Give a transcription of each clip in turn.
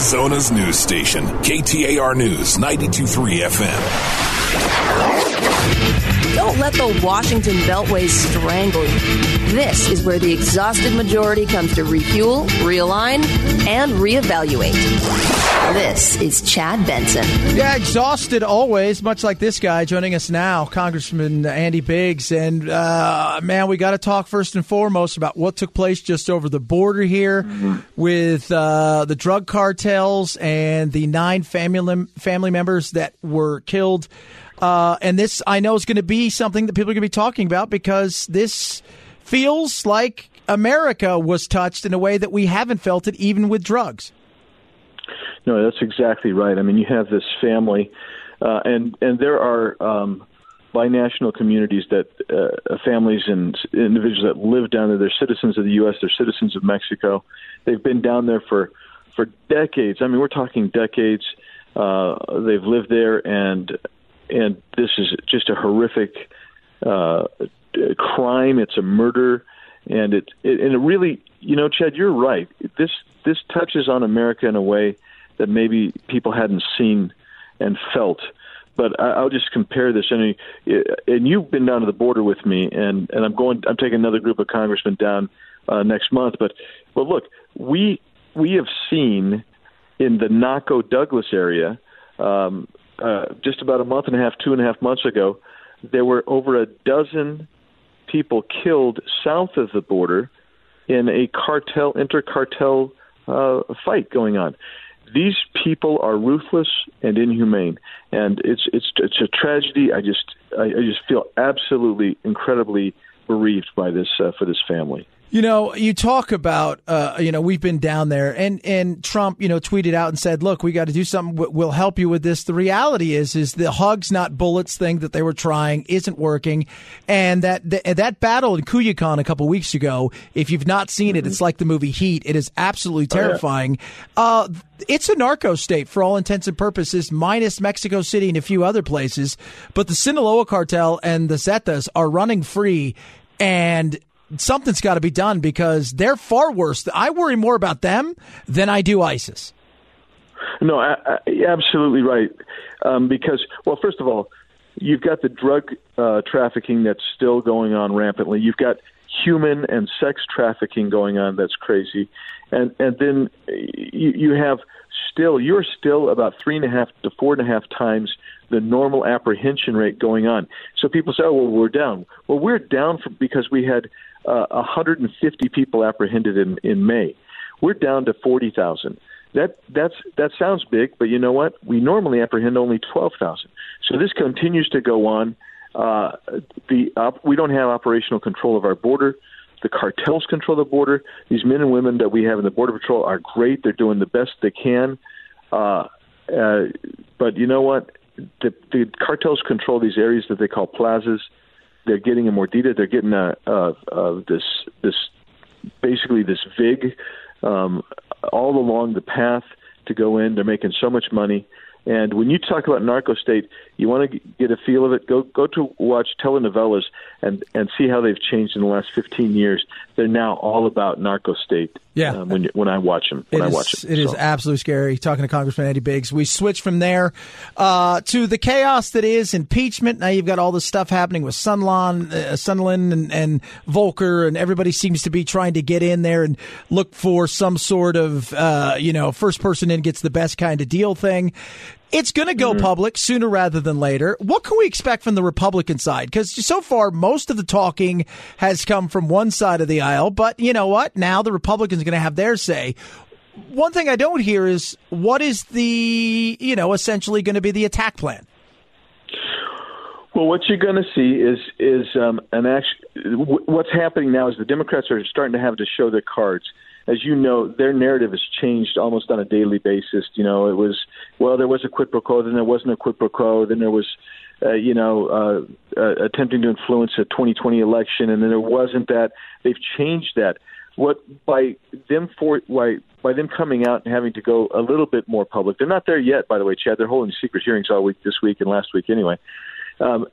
Arizona's news station, KTAR News 923 FM. Don't let the Washington Beltway strangle you. This is where the exhausted majority comes to refuel, realign, and reevaluate. This is Chad Benson. Yeah, exhausted always, much like this guy joining us now, Congressman Andy Biggs. And uh, man, we got to talk first and foremost about what took place just over the border here mm-hmm. with uh, the drug cartels and the nine family family members that were killed. Uh, and this, I know, is going to be something that people are going to be talking about because this feels like America was touched in a way that we haven't felt it, even with drugs. No, that's exactly right. I mean, you have this family, uh, and and there are um, binational communities that uh, families and individuals that live down there. They're citizens of the U.S. They're citizens of Mexico. They've been down there for for decades. I mean, we're talking decades. Uh, they've lived there, and and this is just a horrific uh, crime. It's a murder, and it, it and it really, you know, Chad, you're right. This this touches on America in a way that maybe people hadn't seen and felt. But I, will just compare this, and and you've been down to the border with me, and and I'm going. I'm taking another group of congressmen down uh, next month. But but look, we we have seen in the Naco Douglas area um, uh, just about a month and a half, two and a half months ago, there were over a dozen people killed south of the border in a cartel, intercartel uh, fight going on. These people are ruthless and inhumane, and it's it's it's a tragedy. I just I, I just feel absolutely incredibly bereaved by this uh, for this family. You know, you talk about, uh, you know, we've been down there, and and Trump, you know, tweeted out and said, "Look, we got to do something. We'll help you with this." The reality is, is the hugs not bullets thing that they were trying isn't working, and that that battle in Culiacan a couple weeks ago. If you've not seen it, it's like the movie Heat. It is absolutely terrifying. Oh, yeah. uh, it's a narco state for all intents and purposes, minus Mexico City and a few other places. But the Sinaloa cartel and the Zetas are running free, and something's got to be done because they're far worse. I worry more about them than I do ISIS. No, I, I, absolutely right. Um, because, well, first of all, you've got the drug uh, trafficking that's still going on rampantly. You've got human and sex trafficking going on that's crazy, and and then you, you have still you're still about three and a half to four and a half times the normal apprehension rate going on. So people say, "Oh, well, we're down." Well, we're down because we had uh, 150 people apprehended in, in May. We're down to 40,000. That that's that sounds big, but you know what? We normally apprehend only 12,000. So this continues to go on. Uh, the op- we don't have operational control of our border. The cartels control the border. These men and women that we have in the border patrol are great. They're doing the best they can. Uh, uh, but you know what? The, the cartels control these areas that they call plazas. They're getting a mordida. They're getting a, a, a this this basically this vig um, all along the path to go in. They're making so much money. And when you talk about narco state, you want to get a feel of it. Go go to watch telenovelas and and see how they've changed in the last 15 years. They're now all about narco state. Yeah. Um, when when I watch him, when it I is, watch them, it so. is absolutely scary. Talking to Congressman Andy Biggs, we switch from there uh, to the chaos that is impeachment. Now you've got all this stuff happening with Sunlan, uh, Sondland, and, and Volker, and everybody seems to be trying to get in there and look for some sort of uh, you know first person in gets the best kind of deal thing. It's going to go mm-hmm. public sooner rather than later. What can we expect from the Republican side? Because so far, most of the talking has come from one side of the aisle. But you know what? Now the Republicans are going to have their say. One thing I don't hear is what is the, you know, essentially going to be the attack plan? Well, what you're going to see is is um, an action. What's happening now is the Democrats are starting to have to show their cards as you know, their narrative has changed almost on a daily basis. You know, it was well, there was a quid pro quo, then there wasn't a quid pro quo, then there was, uh, you know, uh, uh, attempting to influence a 2020 election, and then there wasn't that. They've changed that. What by them for why by them coming out and having to go a little bit more public. They're not there yet, by the way, Chad. They're holding secret hearings all week this week and last week anyway. Um,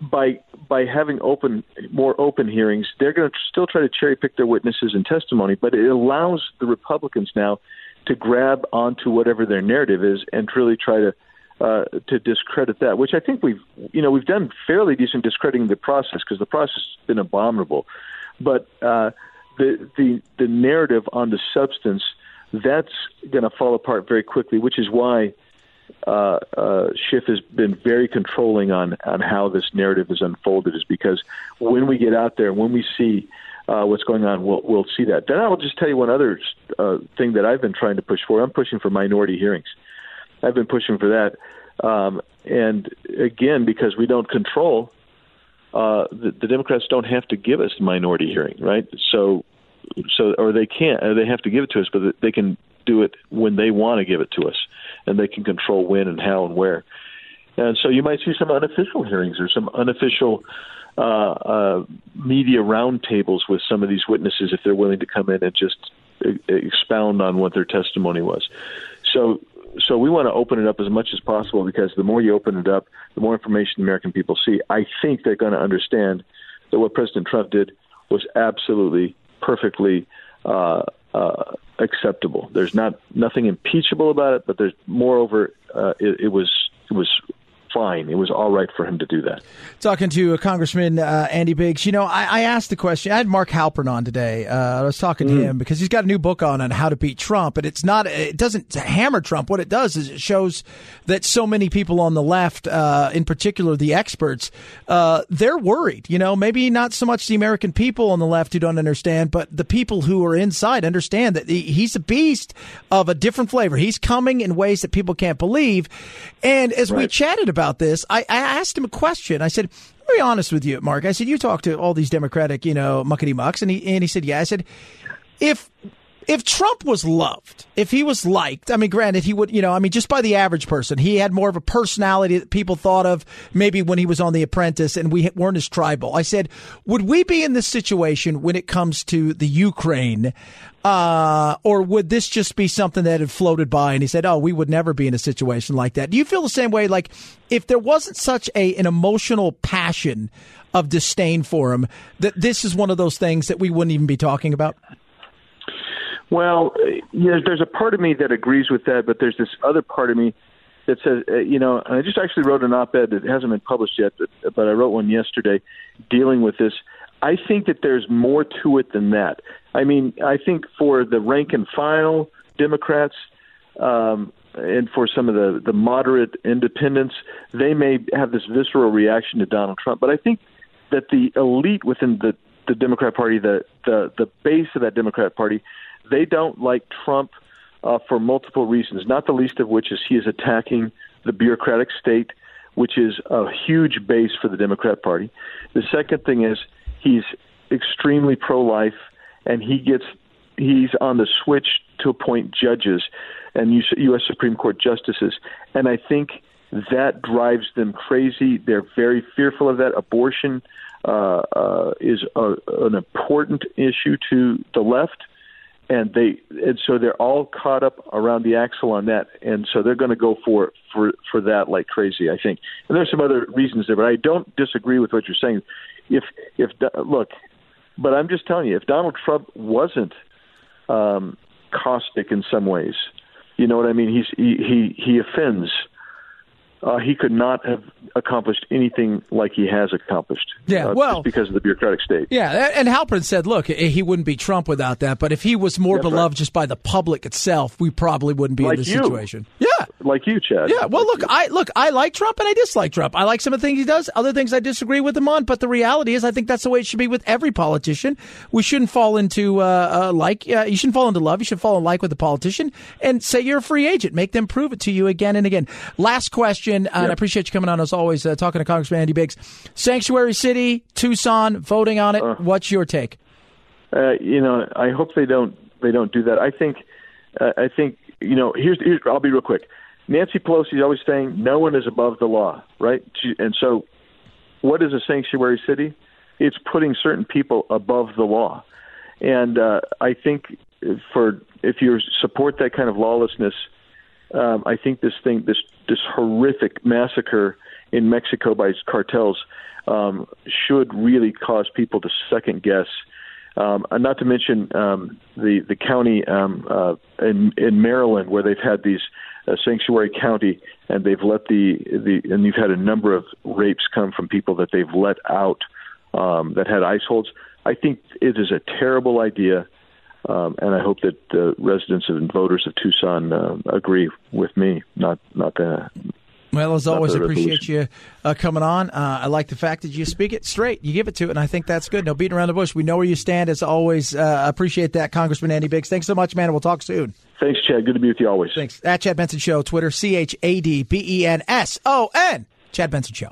by by having open more open hearings, they're going to still try to cherry pick their witnesses and testimony, but it allows the Republicans now to grab onto whatever their narrative is and really try to uh, to discredit that, which I think we've you know we've done fairly decent discrediting the process because the process has been abominable, but uh, the the the narrative on the substance that's going to fall apart very quickly, which is why uh, uh, Schiff has been very controlling on on how this narrative is unfolded. Is because when we get out there, when we see uh, what's going on, we'll we'll see that. Then I will just tell you one other uh, thing that I've been trying to push for. I'm pushing for minority hearings. I've been pushing for that, um, and again, because we don't control, uh, the, the Democrats don't have to give us the minority hearing, right? So, so or they can't. They have to give it to us, but they can do it when they want to give it to us, and they can control when and how and where. And so you might see some unofficial hearings or some unofficial uh, uh, media roundtables with some of these witnesses if they're willing to come in and just expound on what their testimony was. So so we want to open it up as much as possible because the more you open it up, the more information the American people see. I think they're going to understand that what President Trump did was absolutely perfectly uh, uh, acceptable. There's not nothing impeachable about it, but there's moreover, uh, it, it was it was fine. It was all right for him to do that. Talking to Congressman uh, Andy Biggs, you know, I, I, asked the question. I had Mark Halperin on today. Uh, I was talking mm. to him because he's got a new book on on how to beat Trump, and it's not. It doesn't hammer Trump. What it does is it shows that so many people on the left, uh, in particular the experts, uh, they're worried. You know, maybe not so much the American people on the left who don't understand, but the people who are inside understand that he's a beast of a different flavor. He's coming in ways that people can't believe. And as right. we chatted about about this, I, I asked him a question. I said, "Be be honest with you, Mark. I said, you talk to all these Democratic, you know, muckety mucks, and he and he said, yeah. I said, if if Trump was loved, if he was liked, I mean, granted, he would, you know, I mean, just by the average person, he had more of a personality that people thought of maybe when he was on The Apprentice and we weren't as tribal. I said, would we be in this situation when it comes to the Ukraine? Uh, or would this just be something that had floated by and he said, oh, we would never be in a situation like that? Do you feel the same way? Like, if there wasn't such a, an emotional passion of disdain for him, that this is one of those things that we wouldn't even be talking about? Well, you know, there's a part of me that agrees with that, but there's this other part of me that says, uh, you know, I just actually wrote an op-ed that hasn't been published yet, but, but I wrote one yesterday dealing with this. I think that there's more to it than that. I mean, I think for the rank and file Democrats um, and for some of the, the moderate independents, they may have this visceral reaction to Donald Trump. But I think that the elite within the, the Democrat Party, the, the, the base of that Democrat Party, they don't like Trump uh, for multiple reasons, not the least of which is he is attacking the bureaucratic state, which is a huge base for the Democrat Party. The second thing is he's extremely pro life, and he gets he's on the switch to appoint judges and U.S. Supreme Court justices, and I think that drives them crazy. They're very fearful of that. Abortion uh, uh, is a, an important issue to the left and they and so they're all caught up around the axle on that, and so they're going to go for for for that like crazy. I think, and there's some other reasons there, but I don't disagree with what you're saying. If if look, but I'm just telling you, if Donald Trump wasn't um, caustic in some ways, you know what I mean? He's he he, he offends uh, he could not have accomplished anything like he has accomplished. Yeah, uh, well, because of the bureaucratic state. Yeah, and Halperin said, look, he wouldn't be Trump without that, but if he was more That's beloved right. just by the public itself, we probably wouldn't be like in this you. situation. Yeah, like you, Chad. Yeah, well, look. I look, I like Trump and I dislike Trump. I like some of the things he does, other things I disagree with him on. But the reality is, I think that's the way it should be with every politician. We shouldn't fall into uh, uh, like. Uh, you shouldn't fall into love. You should fall in like with the politician and say you're a free agent. Make them prove it to you again and again. Last question, yep. and I appreciate you coming on as always, uh, talking to Congressman Andy Biggs. Sanctuary City, Tucson, voting on it. Uh. What's your take? Uh, you know, I hope they don't they don't do that. I think I think you know. Here's, here's I'll be real quick. Nancy Pelosi is always saying no one is above the law, right? And so, what is a sanctuary city? It's putting certain people above the law, and uh, I think for if you support that kind of lawlessness, um, I think this thing, this this horrific massacre in Mexico by cartels, um, should really cause people to second guess Um, not to mention um, the the county um, uh, in in Maryland where they've had these uh, sanctuary county and they've let the the and you've had a number of rapes come from people that they've let out um, that had ICE holds. I think it is a terrible idea. Um, and I hope that the residents and voters of Tucson uh, agree with me, not not the well, as always, appreciate you uh, coming on. Uh, I like the fact that you speak it straight. You give it to it, and I think that's good. No beating around the bush. We know where you stand. As always, uh, appreciate that, Congressman Andy Biggs. Thanks so much, man. We'll talk soon. Thanks, Chad. Good to be with you always. Thanks. At Chad Benson Show, Twitter, C H A D B E N S O N. Chad Benson Show.